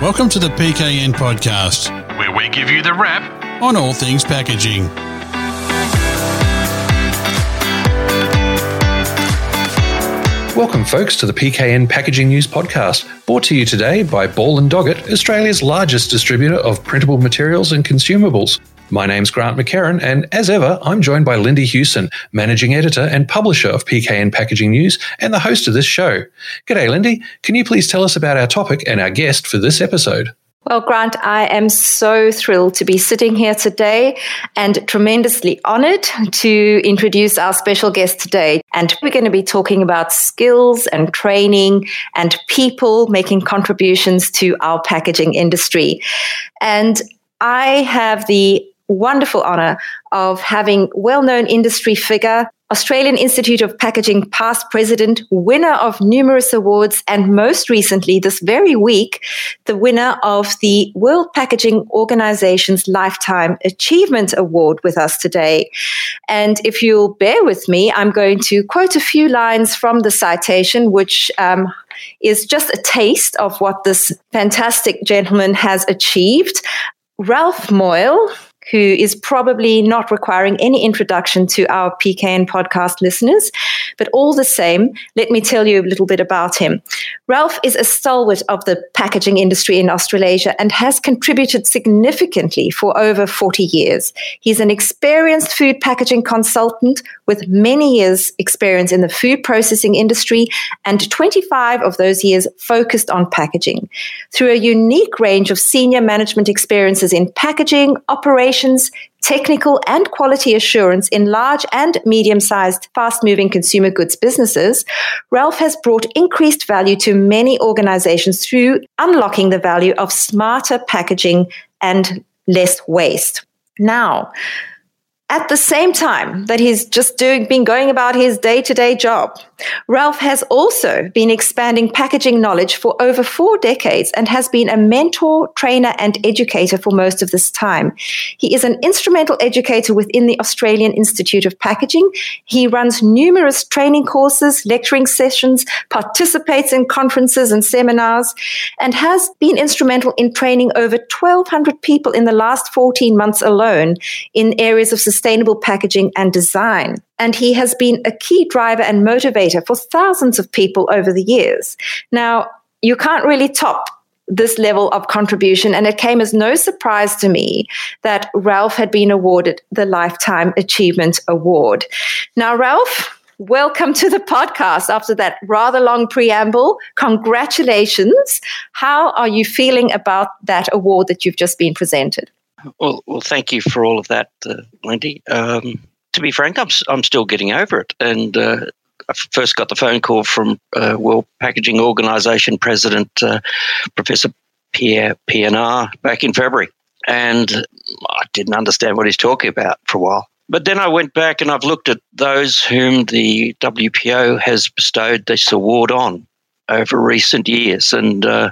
Welcome to the PKN podcast, where we give you the wrap on all things packaging. Welcome, folks, to the PKN Packaging News Podcast, brought to you today by Ball and Doggett, Australia's largest distributor of printable materials and consumables. My name's Grant McCarran, and as ever, I'm joined by Lindy Hughson, managing editor and publisher of PKN Packaging News and the host of this show. G'day, Lindy. Can you please tell us about our topic and our guest for this episode? Well, Grant, I am so thrilled to be sitting here today and tremendously honored to introduce our special guest today. And we're going to be talking about skills and training and people making contributions to our packaging industry. And I have the wonderful honor of having well known industry figure Australian Institute of Packaging past president, winner of numerous awards, and most recently, this very week, the winner of the World Packaging Organization's Lifetime Achievement Award with us today. And if you'll bear with me, I'm going to quote a few lines from the citation, which um, is just a taste of what this fantastic gentleman has achieved. Ralph Moyle, who is probably not requiring any introduction to our PKN podcast listeners. But all the same, let me tell you a little bit about him. Ralph is a stalwart of the packaging industry in Australasia and has contributed significantly for over 40 years. He's an experienced food packaging consultant with many years' experience in the food processing industry and 25 of those years focused on packaging. Through a unique range of senior management experiences in packaging, operations, operations, technical and quality assurance in large and medium sized, fast moving consumer goods businesses, Ralph has brought increased value to many organizations through unlocking the value of smarter packaging and less waste. Now, at the same time that he's just doing, been going about his day to day job, Ralph has also been expanding packaging knowledge for over four decades and has been a mentor, trainer, and educator for most of this time. He is an instrumental educator within the Australian Institute of Packaging. He runs numerous training courses, lecturing sessions, participates in conferences and seminars, and has been instrumental in training over 1,200 people in the last 14 months alone in areas of sustainable packaging and design and he has been a key driver and motivator for thousands of people over the years. Now, you can't really top this level of contribution, and it came as no surprise to me that Ralph had been awarded the Lifetime Achievement Award. Now, Ralph, welcome to the podcast after that rather long preamble. Congratulations. How are you feeling about that award that you've just been presented? Well, well, thank you for all of that, uh, Lindy. Um, to be frank, I'm, I'm still getting over it. And uh, I first got the phone call from uh, World Packaging Organization President uh, Professor Pierre Pienaar back in February. And I didn't understand what he's talking about for a while. But then I went back and I've looked at those whom the WPO has bestowed this award on over recent years. And uh,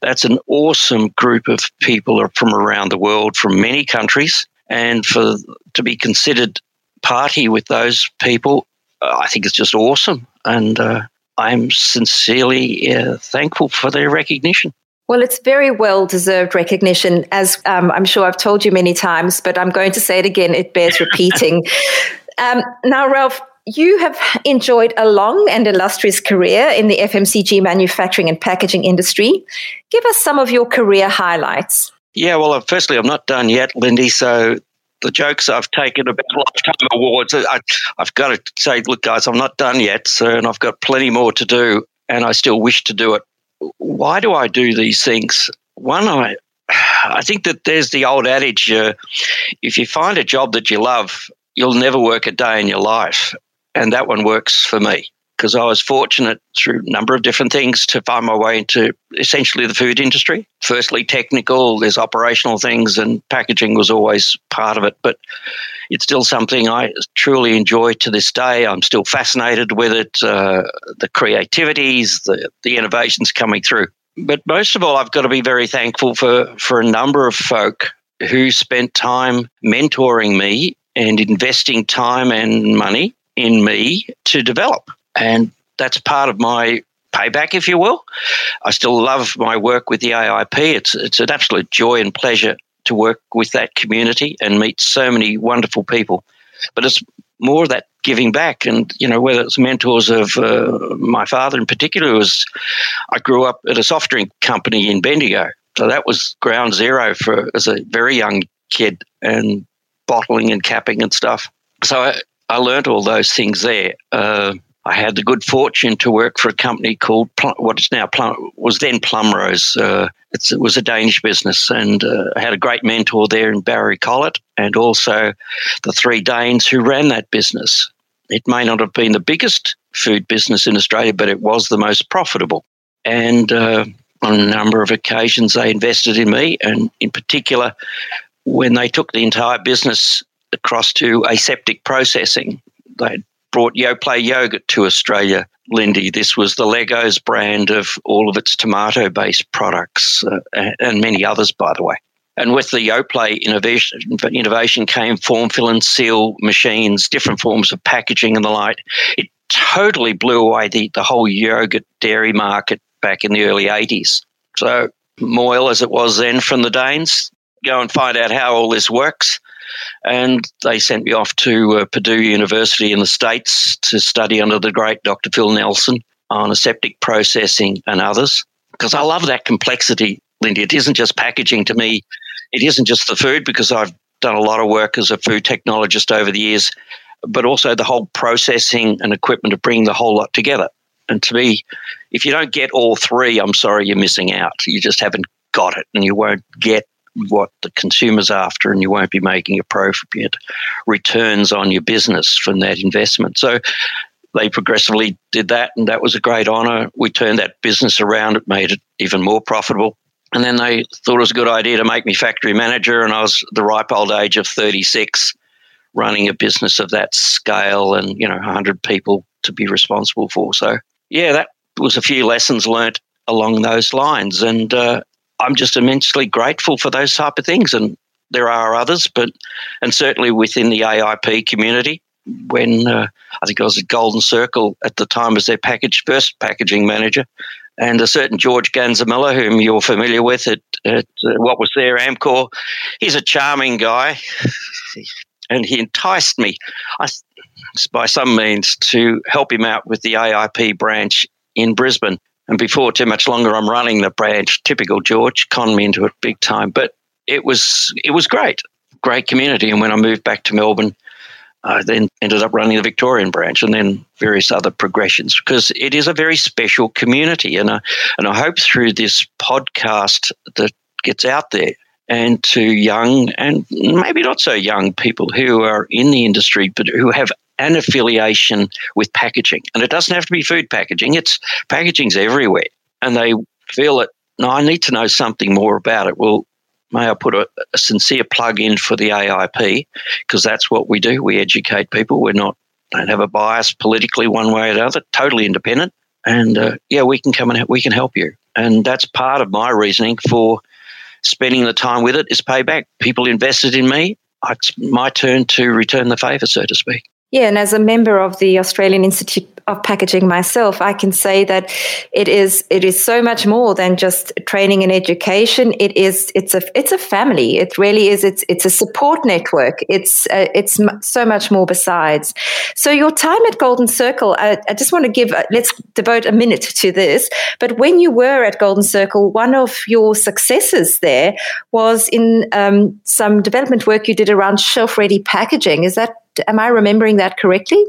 that's an awesome group of people from around the world, from many countries. And for to be considered party with those people, uh, I think it's just awesome. And uh, I'm sincerely uh, thankful for their recognition. Well, it's very well deserved recognition, as um, I'm sure I've told you many times, but I'm going to say it again. It bears repeating. um, now, Ralph, you have enjoyed a long and illustrious career in the FMCG manufacturing and packaging industry. Give us some of your career highlights. Yeah, well, firstly, I'm not done yet, Lindy. So the jokes I've taken about lifetime awards. I, have got to say, look, guys, I'm not done yet, sir, and I've got plenty more to do, and I still wish to do it. Why do I do these things? One, I, I think that there's the old adage: uh, if you find a job that you love, you'll never work a day in your life, and that one works for me because I was fortunate through a number of different things to find my way into essentially the food industry. Firstly, technical, there's operational things, and packaging was always part of it. But it's still something I truly enjoy to this day. I'm still fascinated with it, uh, the creativities, the, the innovations coming through. But most of all, I've got to be very thankful for, for a number of folk who spent time mentoring me and investing time and money in me to develop. And that's part of my payback, if you will. I still love my work with the AIP. It's it's an absolute joy and pleasure to work with that community and meet so many wonderful people. But it's more of that giving back, and you know whether it's mentors of uh, my father in particular was. I grew up at a soft drink company in Bendigo, so that was ground zero for as a very young kid and bottling and capping and stuff. So I, I learned all those things there. Uh, I had the good fortune to work for a company called what is now was then Plumrose. Uh, it was a Danish business, and uh, I had a great mentor there in Barry Collett, and also the three Danes who ran that business. It may not have been the biggest food business in Australia, but it was the most profitable. And uh, on a number of occasions, they invested in me, and in particular, when they took the entire business across to aseptic processing, they brought Yoplait yogurt to Australia, Lindy. This was the Leggo's brand of all of its tomato based products uh, and many others, by the way. And with the Yoplait innovation, innovation came form, fill, and seal machines, different forms of packaging and the like. It totally blew away the, the whole yogurt dairy market back in the early 80s. So, Moyle, as it was then from the Danes, go and find out how all this works. And they sent me off to uh, Purdue University in the States to study under the great Dr. Phil Nelson on aseptic processing and others. Because I love that complexity, Lindy. It isn't just packaging to me, it isn't just the food, because I've done a lot of work as a food technologist over the years, but also the whole processing and equipment of bringing the whole lot together. And to me, if you don't get all three, I'm sorry, you're missing out. You just haven't got it, and you won't get what the consumer's after, and you won't be making appropriate returns on your business from that investment. So they progressively did that, and that was a great honour. We turned that business around, it made it even more profitable. And then they thought it was a good idea to make me factory manager, and I was the ripe old age of 36 running a business of that scale and, you know, 100 people to be responsible for. So, yeah, that was a few lessons learnt along those lines. And uh, I'm just immensely grateful for those type of things. And there are others, but and certainly within the AIP community. When uh, I think I was at Golden Circle at the time as their package first packaging manager, and a certain George Ganzenmuller, whom you're familiar with at, at uh, what was there Amcor, he's a charming guy, and he enticed me, I, by some means, to help him out with the AIP branch in Brisbane. And before too much longer, I'm running the branch. Typical George, conned me into it big time. But it was it was great, great community. And when I moved back to Melbourne, I then ended up running the Victorian branch, and then various other progressions because it is a very special community. And I, and I hope through this podcast that gets out there and to young and maybe not so young people who are in the industry but who have an affiliation with packaging. And it doesn't have to be food packaging, it's packaging's everywhere. And they feel that, no, I need to know something more about it. Well, may I put a, a sincere plug in for the AIP because that's what we do. We educate people. We're not don't have a bias politically one way or the other. Totally independent, and uh, yeah, we can come and we can help you. And that's part of my reasoning for spending the time with it is payback. People invested in me. It's my turn to return the favour, so to speak. Yeah, and as a member of the Australian Institute of Packaging myself, I can say that it is it is so much more than just training and education. It is it's a it's a family. It really is. It's it's a support network. It's uh, it's so much more besides. So your time at Golden Circle, I, I just want to give uh, let's devote a minute to this. But when you were at Golden Circle, one of your successes there was in um, some development work you did around shelf ready packaging. Is that Am I remembering that correctly?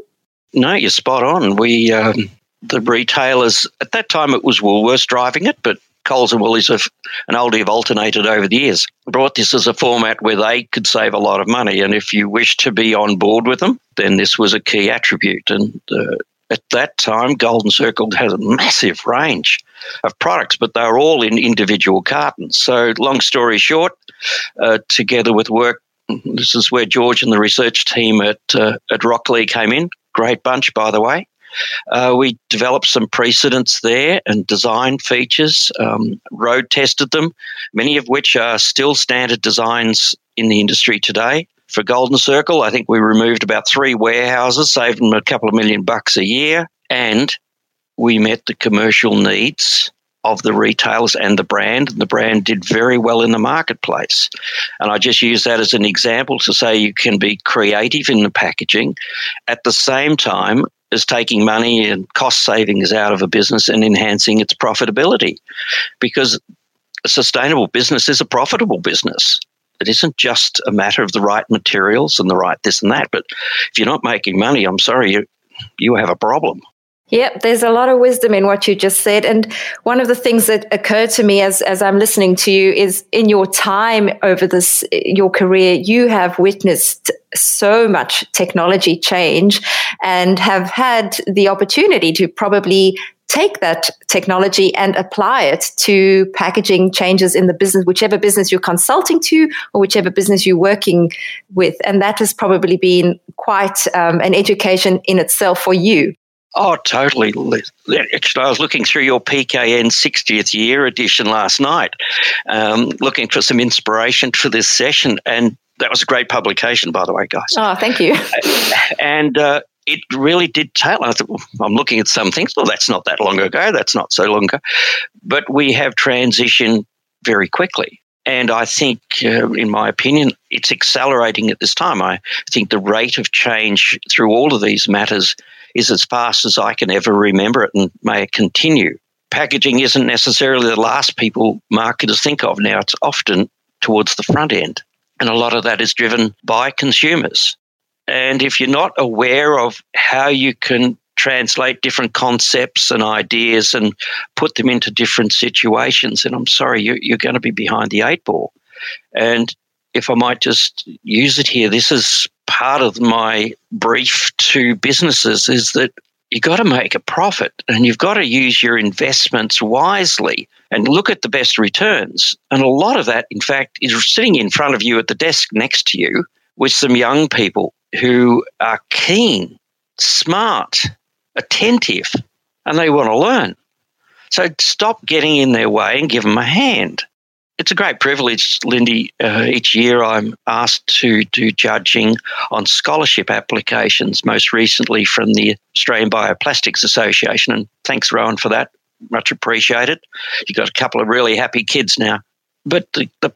No, you're spot on. We um, the retailers at that time it was Woolworths driving it, but Coles and Woolies have and Aldi have alternated over the years. Brought this as a format where they could save a lot of money, and if you wish to be on board with them, then this was a key attribute. And uh, at that time, Golden Circle had a massive range of products, but they were all in individual cartons. So, long story short, uh, together with work this is where George and the research team at uh, at Rocklea came in. Great bunch, by the way. Uh, we developed some precedents there and design features, um, road tested them, many of which are still standard designs in the industry today. For Golden Circle, I think we removed about three warehouses, saved them a couple of million bucks a year, and we met the commercial needs of the retailers and the brand. And the brand did very well in the marketplace. And I just use that as an example to say you can be creative in the packaging at the same time as taking money and cost savings out of a business and enhancing its profitability. Because a sustainable business is a profitable business. It isn't just a matter of the right materials and the right this and that. But if you're not making money, I'm sorry, you, you have a problem. Yep, there's a lot of wisdom in what you just said. And one of the things that occurred to me as, as I'm listening to you is in your time over this, your career, you have witnessed so much technology change and have had the opportunity to probably take that technology and apply it to packaging changes in the business, whichever business you're consulting to or whichever business you're working with. And that has probably been quite um, an education in itself for you. Oh, totally. Actually, I was looking through your PKN 60th year edition last night, um, looking for some inspiration for this session. And that was a great publication, by the way, guys. Oh, thank you. and uh, it really did tail. I thought, well, I'm looking at some things. Well, that's not that long ago. That's not so long ago. But we have transitioned very quickly. And I think, uh, in my opinion, it's accelerating at this time. I think the rate of change through all of these matters is as fast as I can ever remember it and may it continue. Packaging isn't necessarily the last people marketers think of now, it's often towards the front end. And a lot of that is driven by consumers. And if you're not aware of how you can translate different concepts and ideas and put them into different situations, then I'm sorry, you're, you're going to be behind the eight ball. And if I might just use it here, this is part of my brief to businesses is that you've got to make a profit and you've got to use your investments wisely and look at the best returns. And a lot of that, in fact, is sitting in front of you at the desk next to you with some young people who are keen, smart, attentive, and they want to learn. So stop getting in their way and give them a hand it's a great privilege, Lindy. Uh, each year I'm asked to do judging on scholarship applications, most recently from the Australian Bioplastics Association. And thanks, Rowan, for that. Much appreciated. You've got a couple of really happy kids now. But the, the,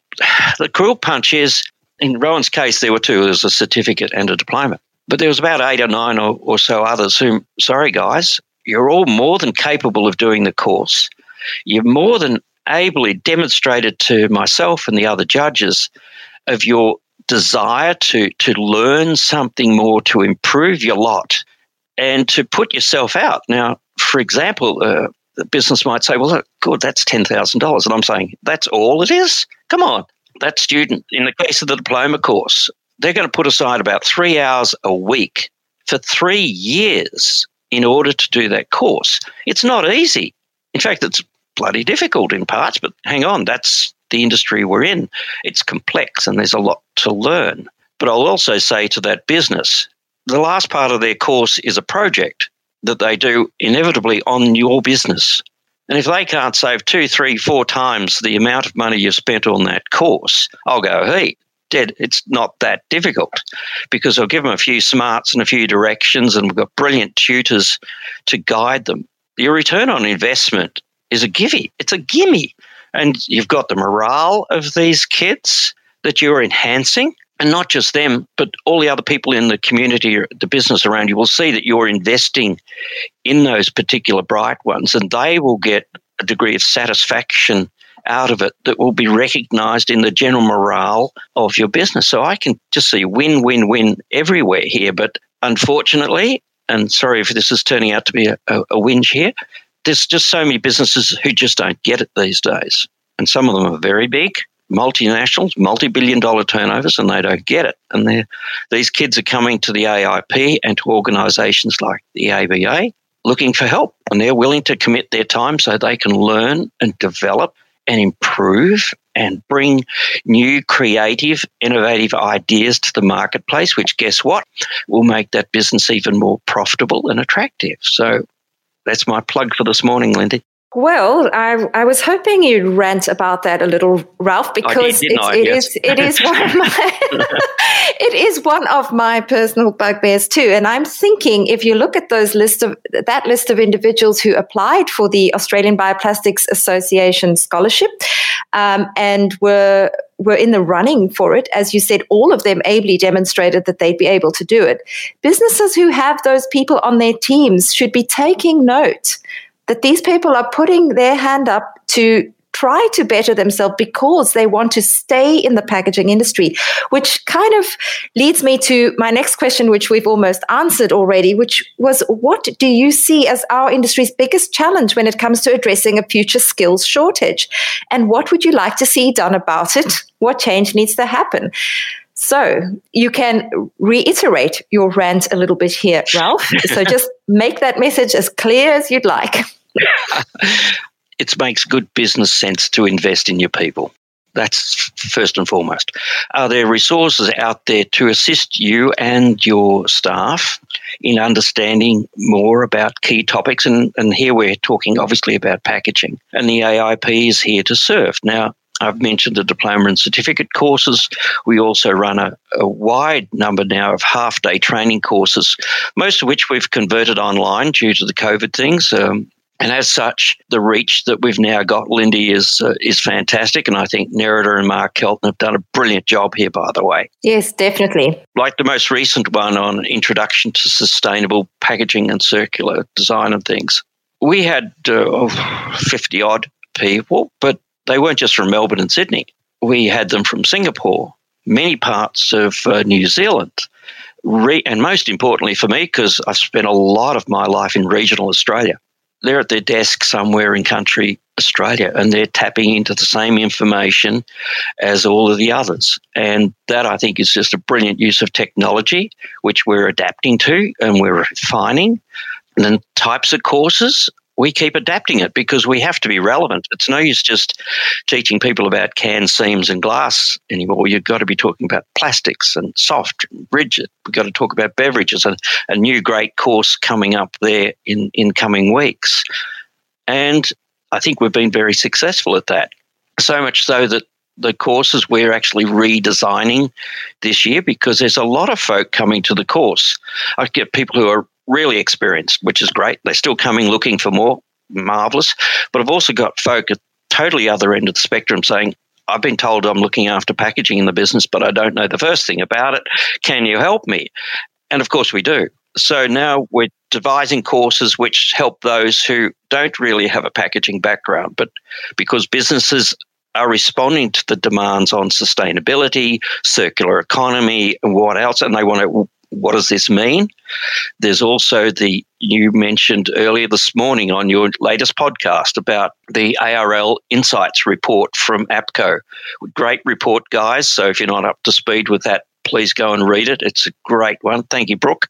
the cruel punch is, in Rowan's case, there were two. There was a certificate and a diploma. But there was about eight or nine or, or so others who, sorry guys, you're all more than capable of doing the course. You're more than ably demonstrated to myself and the other judges of your desire to, to learn something more, to improve your lot, and to put yourself out. Now, for example, uh, the business might say, well, good, that's $10,000. And I'm saying, that's all it is? Come on. That student, in the case of the diploma course, they're going to put aside about three hours a week for three years in order to do that course. It's not easy. In fact, it's bloody difficult in parts, but hang on, that's the industry we're in. It's complex and there's a lot to learn. But I'll also say to that business, the last part of their course is a project that they do inevitably on your business. And if they can't save two, three, four times the amount of money you've spent on that course, I'll go, hey, dead. It's not that difficult because I'll give them a few smarts and a few directions, and we've got brilliant tutors to guide them. Your return on investment is a gimme. It's a gimme. And you've got the morale of these kids that you're enhancing. And not just them, but all the other people in the community or the business around you will see that you're investing in those particular bright ones, and they will get a degree of satisfaction out of it that will be recognized in the general morale of your business. So I can just see win, win, win everywhere here. But unfortunately, and sorry if this is turning out to be a, a, a whinge here, there's just so many businesses who just don't get it these days. And some of them are very big, multinationals, multi billion dollar turnovers, and they don't get it. And these kids are coming to the AIP and to organisations like the ABA looking for help. And they're willing to commit their time so they can learn and develop and improve and bring new, creative, innovative ideas to the marketplace, which guess what? Will make that business even more profitable and attractive. So that's my plug for this morning, Lindy. Well, I, I was hoping you'd rant about that a little, Ralph, because did, it's, it yes. is, it is one of my it is one of my personal bugbears too. And I'm thinking if you look at those list of that list of individuals who applied for the Australian Bioplastics Association scholarship um, and were were in the running for it, as you said, all of them ably demonstrated that they'd be able to do it. Businesses who have those people on their teams should be taking note that these people are putting their hand up to try to better themselves because they want to stay in the packaging industry, which kind of leads me to my next question, which we've almost answered already, which was what do you see as our industry's biggest challenge when it comes to addressing a future skills shortage? And what would you like to see done about it? What change needs to happen? So you can reiterate your rant a little bit here, Ralph. so just make that message as clear as you'd like. it makes good business sense to invest in your people. That's first and foremost. Are there resources out there to assist you and your staff in understanding more about key topics? And, and here we're talking obviously about packaging, and the AIP is here to serve. Now, I've mentioned the diploma and certificate courses. We also run a, a wide number now of half day training courses, most of which we've converted online due to the COVID things. Um, and as such, the reach that we've now got, Lindy, is uh, is fantastic. And I think Nerida and Mark Kelton have done a brilliant job here, by the way. Yes, definitely. Like the most recent one on Introduction to Sustainable Packaging and Circular Design and things. We had uh, 50 odd people, but they weren't just from Melbourne and Sydney. We had them from Singapore, many parts of uh, New Zealand. Re- and most importantly for me, because I've spent a lot of my life in regional Australia, they're at their desk somewhere in country Australia and they're tapping into the same information as all of the others. And that I think is just a brilliant use of technology, which we're adapting to and we're refining. And then types of courses, we keep adapting it because we have to be relevant. It's no use just teaching people about can seams and glass anymore. You've got to be talking about plastics and soft and rigid. We've got to talk about beverages and a new great course coming up there in, in coming weeks. And I think we've been very successful at that. So much so that the courses we're actually redesigning this year because there's a lot of folk coming to the course. I get people who are really experienced, which is great. They're still coming looking for more, marvelous. But I've also got folk at totally other end of the spectrum saying, I've been told I'm looking after packaging in the business, but I don't know the first thing about it. Can you help me? And of course we do. So now we're devising courses which help those who don't really have a packaging background, but because businesses are responding to the demands on sustainability, circular economy, and what else, and they want to what does this mean? There's also the, you mentioned earlier this morning on your latest podcast about the ARL Insights report from APCO. Great report, guys. So if you're not up to speed with that, please go and read it. It's a great one. Thank you, Brooke.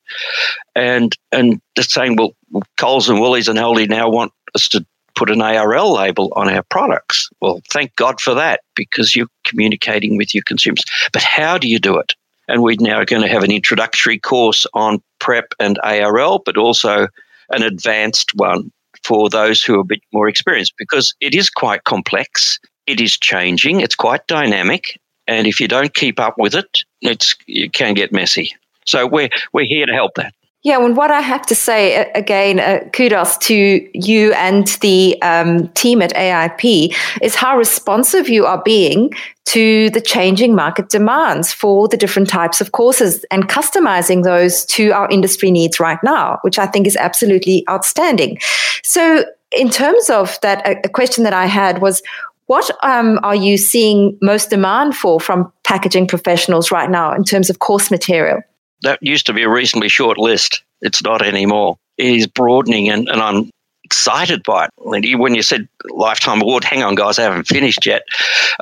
And and just saying, well, Coles and Woolies and Aldi now want us to put an ARL label on our products. Well, thank God for that because you're communicating with your consumers. But how do you do it? And we're now going to have an introductory course on PREP and ARL, but also an advanced one for those who are a bit more experienced because it is quite complex. It is changing. It's quite dynamic. And if you don't keep up with it, it's, it can get messy. So we're, we're here to help that. Yeah, and what I have to say again, uh, kudos to you and the um, team at AIP is how responsive you are being to the changing market demands for the different types of courses and customizing those to our industry needs right now, which I think is absolutely outstanding. So, in terms of that, a, a question that I had was what um, are you seeing most demand for from packaging professionals right now in terms of course material? That used to be a reasonably short list. It's not anymore. It is broadening, and, and I'm excited by it. Lindy, when you said lifetime award, hang on, guys, I haven't finished yet.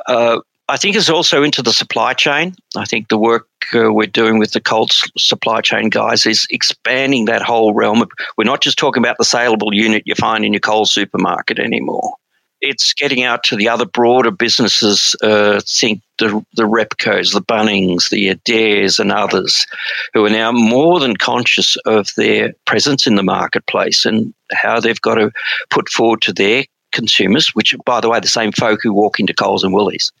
Uh, I think it's also into the supply chain. I think the work uh, we're doing with the Coles supply chain guys is expanding that whole realm. Of, we're not just talking about the saleable unit you find in your Coles supermarket anymore it's getting out to the other broader businesses. Uh, think the the Repcos, the Bunnings, the Adairs, and others, who are now more than conscious of their presence in the marketplace and how they've got to put forward to their consumers, which, by the way, the same folk who walk into Coles and Woolies,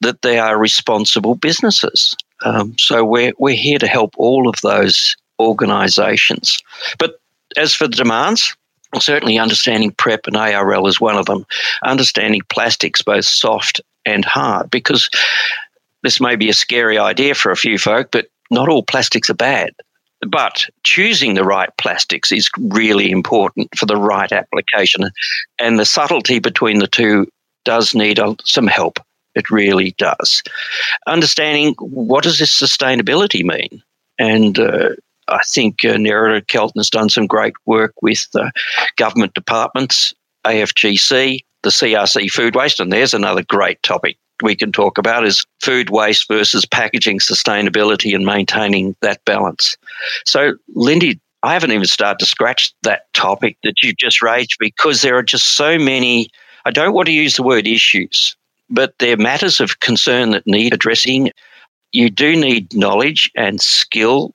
that they are responsible businesses. Um, so we're, we're here to help all of those organisations. But as for the demands, certainly understanding PREP and ARL is one of them. Understanding plastics, both soft and hard, because this may be a scary idea for a few folk, but not all plastics are bad. But choosing the right plastics is really important for the right application. And the subtlety between the two does need some help. It really does. Understanding what does this sustainability mean? And uh, I think uh, Nerida Kelton has done some great work with uh, government departments, AFGC, the CRC food waste, and there's another great topic we can talk about is food waste versus packaging sustainability and maintaining that balance. So, Lindy, I haven't even started to scratch that topic that you've just raised because there are just so many. I don't want to use the word issues, but they're matters of concern that need addressing. You do need knowledge and skill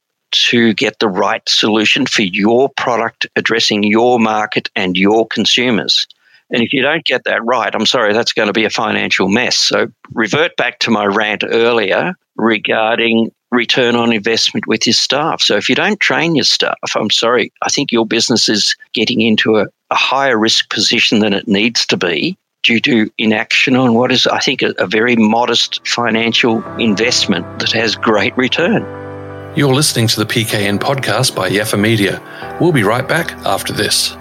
to get the right solution for your product addressing your market and your consumers. And if you don't get that right, I'm sorry, that's going to be a financial mess. So revert back to my rant earlier regarding return on investment with your staff. So if you don't train your staff, I'm sorry, I think your business is getting into a, a higher risk position than it needs to be due to inaction on what is, I think, a, a very modest financial investment that has great return. You're listening to the PKN podcast by Yaffa Media. We'll be right back after this.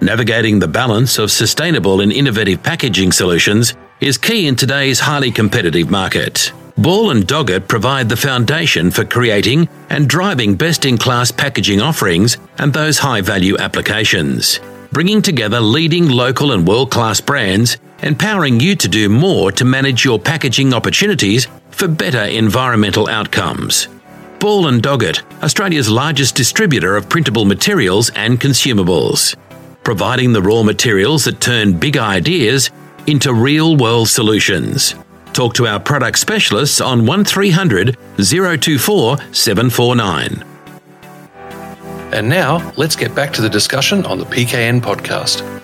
Navigating the balance of sustainable and innovative packaging solutions is key in today's highly competitive market. Ball and Doggett provide the foundation for creating and driving best in class packaging offerings and those high value applications. Bringing together leading local and world class brands, empowering you to do more to manage your packaging opportunities for better environmental outcomes. Ball and Doggett, Australia's largest distributor of printable materials and consumables providing the raw materials that turn big ideas into real world solutions. Talk to our product specialists on 1300 024 749. And now, let's get back to the discussion on the PKN podcast.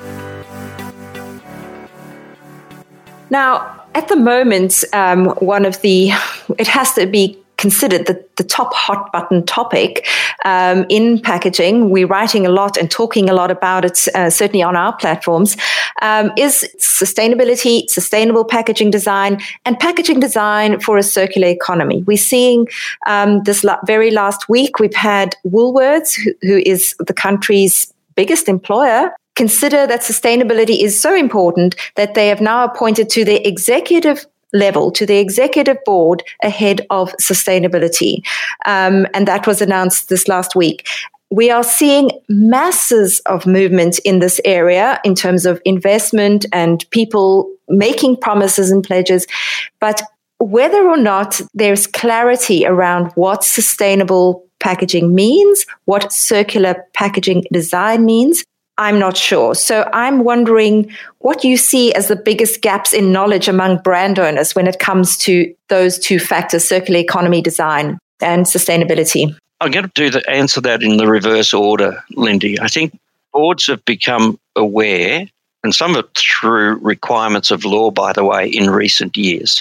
Now, at the moment, um, one of the, it has to be considered the, the top hot button topic um, in packaging. We're writing a lot and talking a lot about it, uh, certainly on our platforms, um, is sustainability, sustainable packaging design, and packaging design for a circular economy. We're seeing um, this la- very last week, we've had Woolworths, who, who is the country's biggest employer, consider that sustainability is so important that they have now appointed to the executive level to the executive board ahead of sustainability. Um, and that was announced this last week. We are seeing masses of movement in this area in terms of investment and people making promises and pledges. But whether or not there's clarity around what sustainable packaging means, what circular packaging design means, I'm not sure. So I'm wondering what you see as the biggest gaps in knowledge among brand owners when it comes to those two factors, circular economy design and sustainability. I'm going to do the answer that in the reverse order, Lindy. I think boards have become aware, and some of it through requirements of law, by the way, in recent years,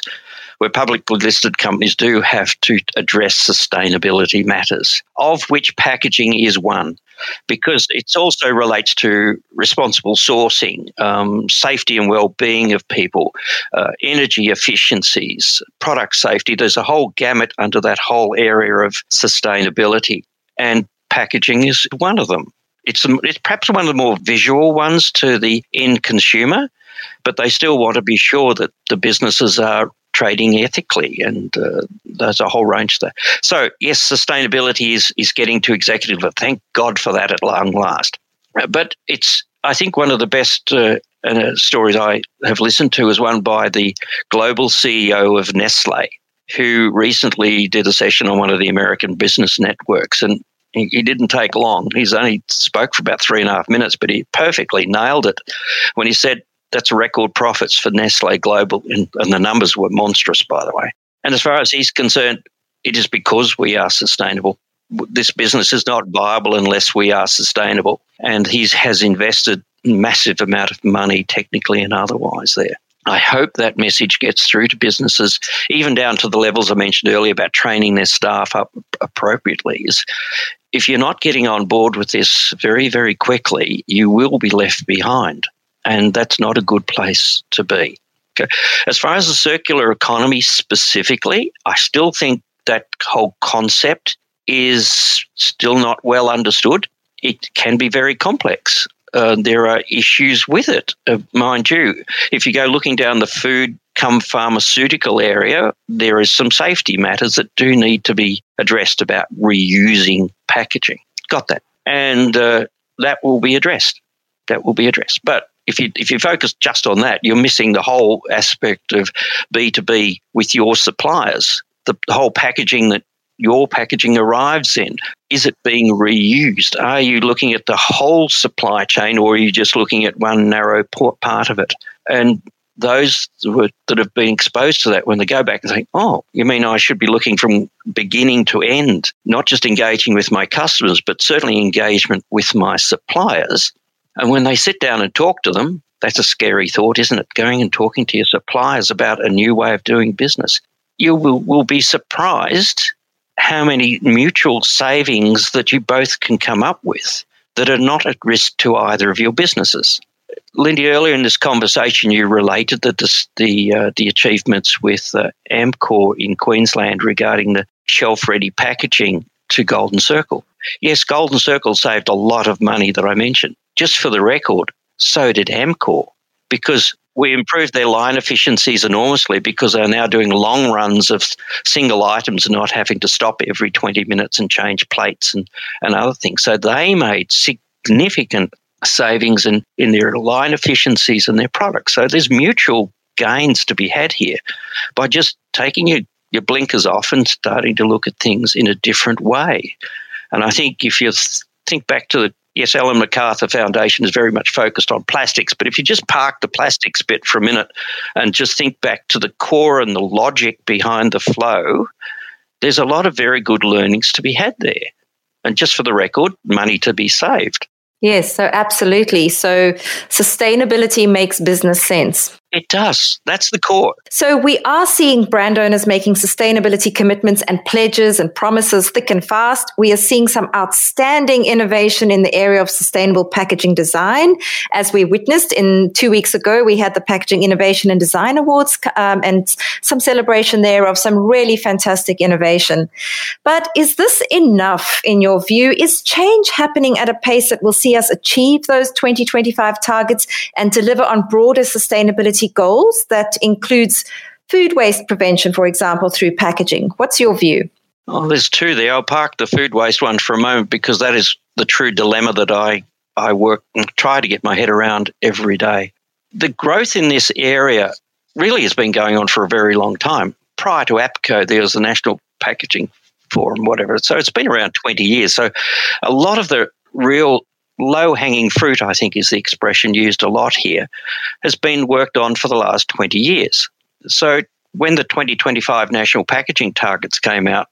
where publicly listed companies do have to address sustainability matters, of which packaging is one because it also relates to responsible sourcing, um, safety and well-being of people, uh, energy efficiencies, product safety. There's a whole gamut under that whole area of sustainability, and packaging is one of them. It's, it's perhaps one of the more visual ones to the end consumer, but they still want to be sure that the businesses are trading ethically, and uh, there's a whole range there. So yes, sustainability is is getting to executive. Thank God for that at long last. But it's I think one of the best uh, uh, stories I have listened to is one by the global CEO of Nestle, who recently did a session on one of the American business networks, and he didn't take long. He's only spoke for about three and a half minutes, but he perfectly nailed it when he said that's record profits for Nestle Global, and, and the numbers were monstrous, by the way. And as far as he's concerned, it is because we are sustainable. this business is not viable unless we are sustainable. And he has invested massive amount of money, technically and otherwise, there. I hope that message gets through to businesses, even down to the levels I mentioned earlier about training their staff up appropriately. Is if you're not getting on board with this very, very quickly, you will be left behind. And that's not a good place to be. Okay. As far as the circular economy specifically, I still think that whole concept is still not well understood. It can be very complex. Uh, there are issues with it, uh, mind you. If you go looking down the food come pharmaceutical area, there is some safety matters that do need to be addressed about reusing packaging. Got that. And uh, that will be addressed. That will be addressed. But if you if you focus just on that, you're missing the whole aspect of B2B with your suppliers. The whole packaging that your packaging arrives in? Is it being reused? Are you looking at the whole supply chain or are you just looking at one narrow part of it? And those that have been exposed to that, when they go back and think, oh, you mean I should be looking from beginning to end, not just engaging with my customers, but certainly engagement with my suppliers. And when they sit down and talk to them, that's a scary thought, isn't it? Going and talking to your suppliers about a new way of doing business. You will, will be surprised how many mutual savings that you both can come up with that are not at risk to either of your businesses. Lindy, earlier in this conversation, you related the the uh, the achievements with uh, Amcor in Queensland regarding the shelf-ready packaging to Golden Circle. Yes, Golden Circle saved a lot of money that I mentioned. Just for the record, so did Amcor, because we improved their line efficiencies enormously because they're now doing long runs of single items and not having to stop every 20 minutes and change plates and, and other things. So they made significant savings in, in their line efficiencies and their products. So there's mutual gains to be had here by just taking your, your blinkers off and starting to look at things in a different way. And I think if you th- think back to the yes, Ellen MacArthur Foundation is very much focused on plastics, but if you just park the plastics bit for a minute and just think back to the core and the logic behind the flow, there's a lot of very good learnings to be had there. And just for the record, money to be saved. Yes, so absolutely. So sustainability makes business sense. It does. That's the core. So we are seeing brand owners making sustainability commitments and pledges and promises thick and fast. We are seeing some outstanding innovation in the area of sustainable packaging design. As we witnessed in two weeks ago, we had the Packaging Innovation and Design Awards um, and some celebration there of some really fantastic innovation. But is this enough in your view? Is change happening at a pace that will see us achieve those 2025 targets and deliver on broader sustainability goals that includes food waste prevention, for example, through packaging. What's your view? Oh, there's two there. I'll park the food waste one for a moment because that is the true dilemma that I, I work and try to get my head around every day. The growth in this area really has been going on for a very long time. Prior to APCO, there was the National Packaging Forum, whatever. So it's been around 20 years. So a lot of the real low hanging fruit, I think is the expression used a lot here, has been worked on for the last 20 years. So when the 2025 national packaging targets came out,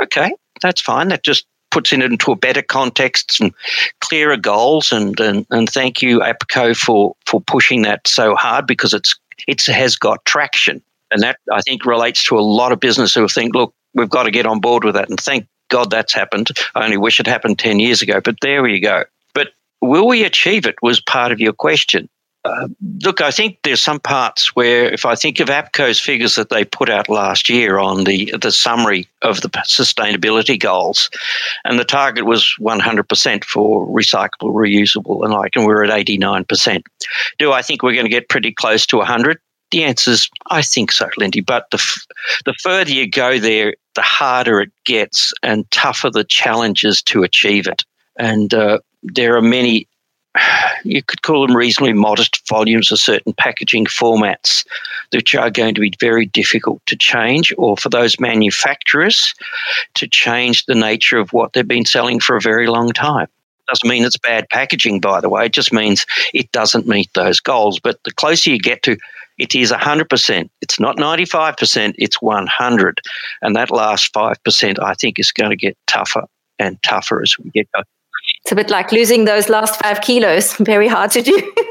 okay, that's fine. That just puts it into a better context and clearer goals. And, and, and thank you, APCO, for, for pushing that so hard because it's it has got traction. And that, I think, relates to a lot of business who think, look, we've got to get on board with that. And thank God that's happened. I only wish it happened 10 years ago, but there you go. Will we achieve it? Was part of your question. Uh, look, I think there's some parts where, if I think of APCO's figures that they put out last year on the the summary of the sustainability goals, and the target was 100% for recyclable, reusable, and like, and we're at 89%. Do I think we're going to get pretty close to 100? The answer is, I think so, Lindy. But the f- the further you go there, the harder it gets, and tougher the challenges to achieve it. And uh, there are many, you could call them reasonably modest volumes of certain packaging formats, which are going to be very difficult to change, or for those manufacturers to change the nature of what they've been selling for a very long time. Doesn't mean it's bad packaging, by the way. It just means it doesn't meet those goals. But the closer you get to it is 100%. It's not 95%, it's 100. And that last 5%, I think, is going to get tougher and tougher as we get going. It's a bit like losing those last five kilos. Very hard to do.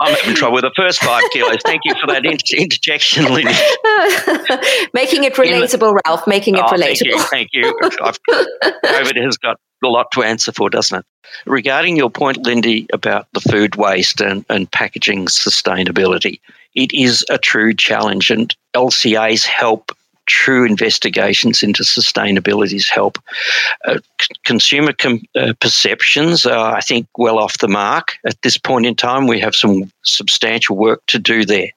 I'm having trouble with the first five kilos. Thank you for that inter- interjection, Lynn. making it relatable, the, Ralph. Making it oh, relatable. Thank you. Thank you. I've, COVID has got a lot to answer for, doesn't it? Regarding your point, Lindy, about the food waste and, and packaging sustainability, it is a true challenge, and LCA's help true investigations into sustainability's help. Uh, c- consumer com- uh, perceptions are, I think, well off the mark at this point in time. We have some substantial work to do there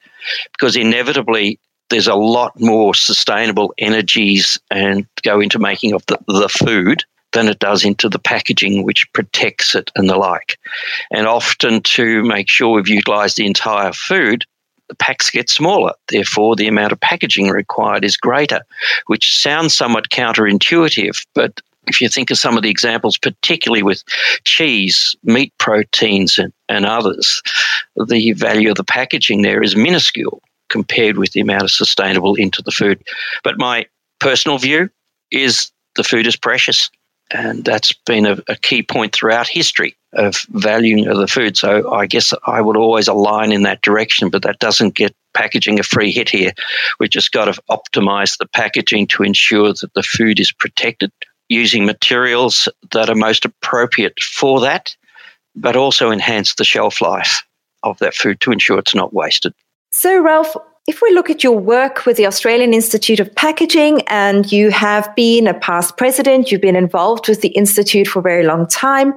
because inevitably there's a lot more sustainable energies and go into making of the, the food than it does into the packaging which protects it and the like. And often to make sure we've utilised the entire food, the packs get smaller. Therefore, the amount of packaging required is greater, which sounds somewhat counterintuitive. But if you think of some of the examples, particularly with cheese, meat proteins, and, and others, the value of the packaging there is minuscule compared with the amount of sustainable into the food. But my personal view is the food is precious. And that's been a, a key point throughout history of valuing of the food. So I guess I would always align in that direction, but that doesn't get packaging a free hit here. We've just got to optimize the packaging to ensure that the food is protected using materials that are most appropriate for that, but also enhance the shelf life of that food to ensure it's not wasted. So, Ralph, if we look at your work with the Australian Institute of Packaging, and you have been a past president, you've been involved with the Institute for a very long time,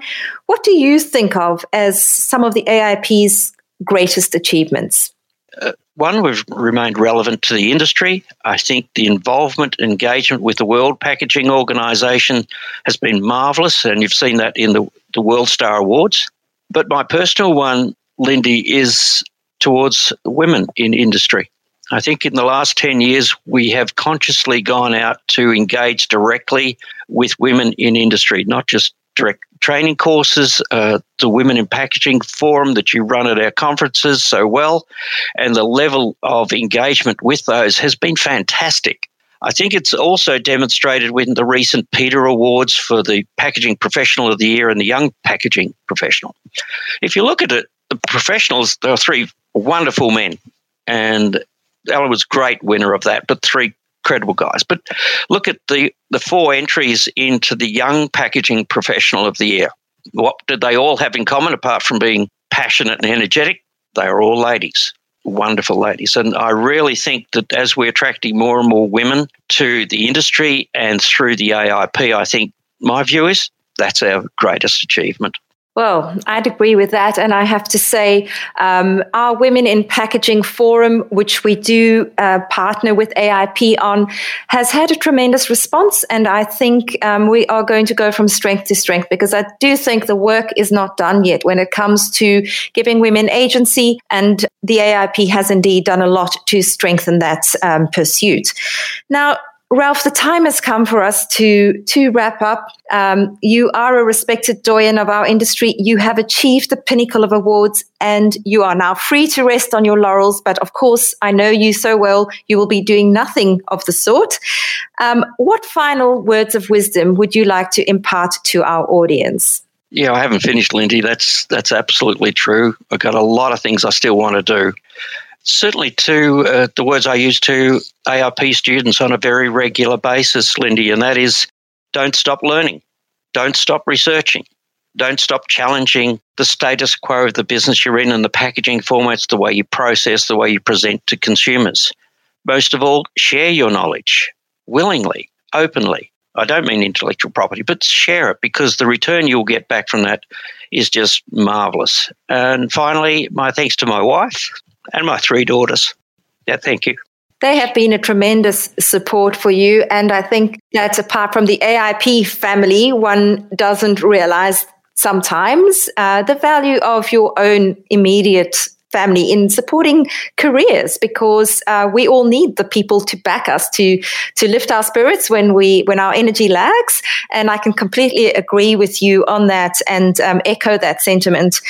what do you think of as some of the AIP's greatest achievements? Uh, one, we've remained relevant to the industry. I think the involvement, engagement with the World Packaging Organisation has been marvellous, and you've seen that in the, the World Star Awards. But my personal one, Lindy, is towards women in industry. I think in the last 10 years, we have consciously gone out to engage directly with women in industry, not just direct training courses, uh, the Women in Packaging Forum that you run at our conferences so well, and the level of engagement with those has been fantastic. I think it's also demonstrated with the recent PIDA Awards for the Packaging Professional of the Year and the Young Packaging Professional. If you look at it, the professionals, there are three wonderful men, and Alan was great winner of that, but three credible guys. But look at the, the four entries into the Young Packaging Professional of the Year. What did they all have in common apart from being passionate and energetic? They are all ladies, wonderful ladies. And I really think that as we're attracting more and more women to the industry and through the AIP, I think my view is that's our greatest achievement. Well, I'd agree with that. And I have to say, um, our Women in Packaging Forum, which we do uh, partner with AIP on, has had a tremendous response. And I think um, we are going to go from strength to strength because I do think the work is not done yet when it comes to giving women agency. And the AIP has indeed done a lot to strengthen that um, pursuit. Now, Ralph, the time has come for us to to wrap up. Um, you are a respected doyen of our industry. You have achieved the pinnacle of awards, and you are now free to rest on your laurels. But of course, I know you so well. You will be doing nothing of the sort. Um, what final words of wisdom would you like to impart to our audience? Yeah, I haven't finished, Lindy. That's that's absolutely true. I've got a lot of things I still want to do certainly to uh, the words I use to ARP students on a very regular basis, Lindy, and that is don't stop learning, don't stop researching, don't stop challenging the status quo of the business you're in and the packaging formats, the way you process, the way you present to consumers. Most of all, share your knowledge willingly, openly. I don't mean intellectual property, but share it because the return you'll get back from that is just marvelous. And finally, my thanks to my wife, and my three daughters. Yeah, thank you. They have been a tremendous support for you. And I think that apart from the AIP family, one doesn't realize sometimes uh, the value of your own immediate family in supporting careers because uh, we all need the people to back us to to lift our spirits when we when our energy lags and i can completely agree with you on that and um, echo that sentiment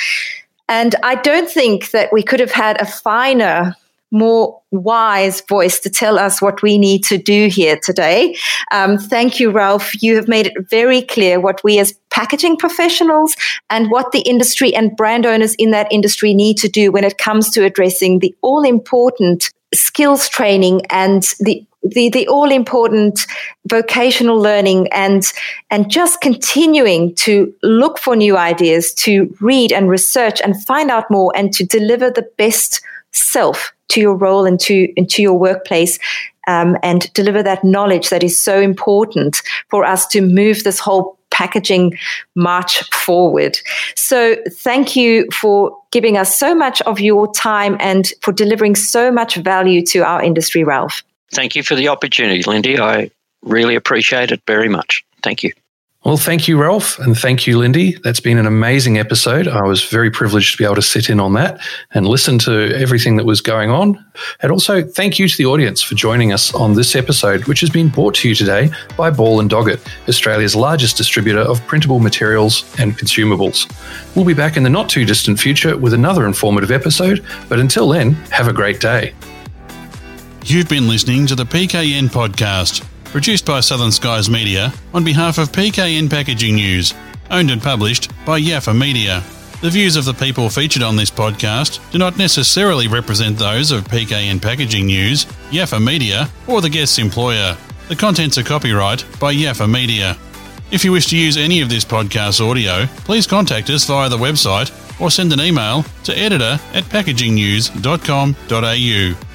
and I don't think that we could have had a finer more wise voice to tell us what we need to do here today. Um, thank you, Ralph. You have made it very clear what we as packaging professionals and what the industry and brand owners in that industry need to do when it comes to addressing the all important skills training and the the, the all important vocational learning and and just continuing to look for new ideas to read and research and find out more and to deliver the best self to your role and to into your workplace um, and deliver that knowledge that is so important for us to move this whole packaging march forward. So thank you for giving us so much of your time and for delivering so much value to our industry, Ralph. Thank you for the opportunity, Lindy. I really appreciate it very much. Thank you. Well, thank you, Ralph, and thank you, Lindy. That's been an amazing episode. I was very privileged to be able to sit in on that and listen to everything that was going on. And also, thank you to the audience for joining us on this episode, which has been brought to you today by Ball and Doggett, Australia's largest distributor of printable materials and consumables. We'll be back in the not too distant future with another informative episode, but until then, have a great day. You've been listening to the PKN podcast produced by Southern Skies Media on behalf of PKN Packaging News, owned and published by Yaffa Media. The views of the people featured on this podcast do not necessarily represent those of PKN Packaging News, Yaffa Media, or the guest's employer. The contents are copyright by Yaffa Media. If you wish to use any of this podcast audio, please contact us via the website or send an email to editor at packagingnews.com.au.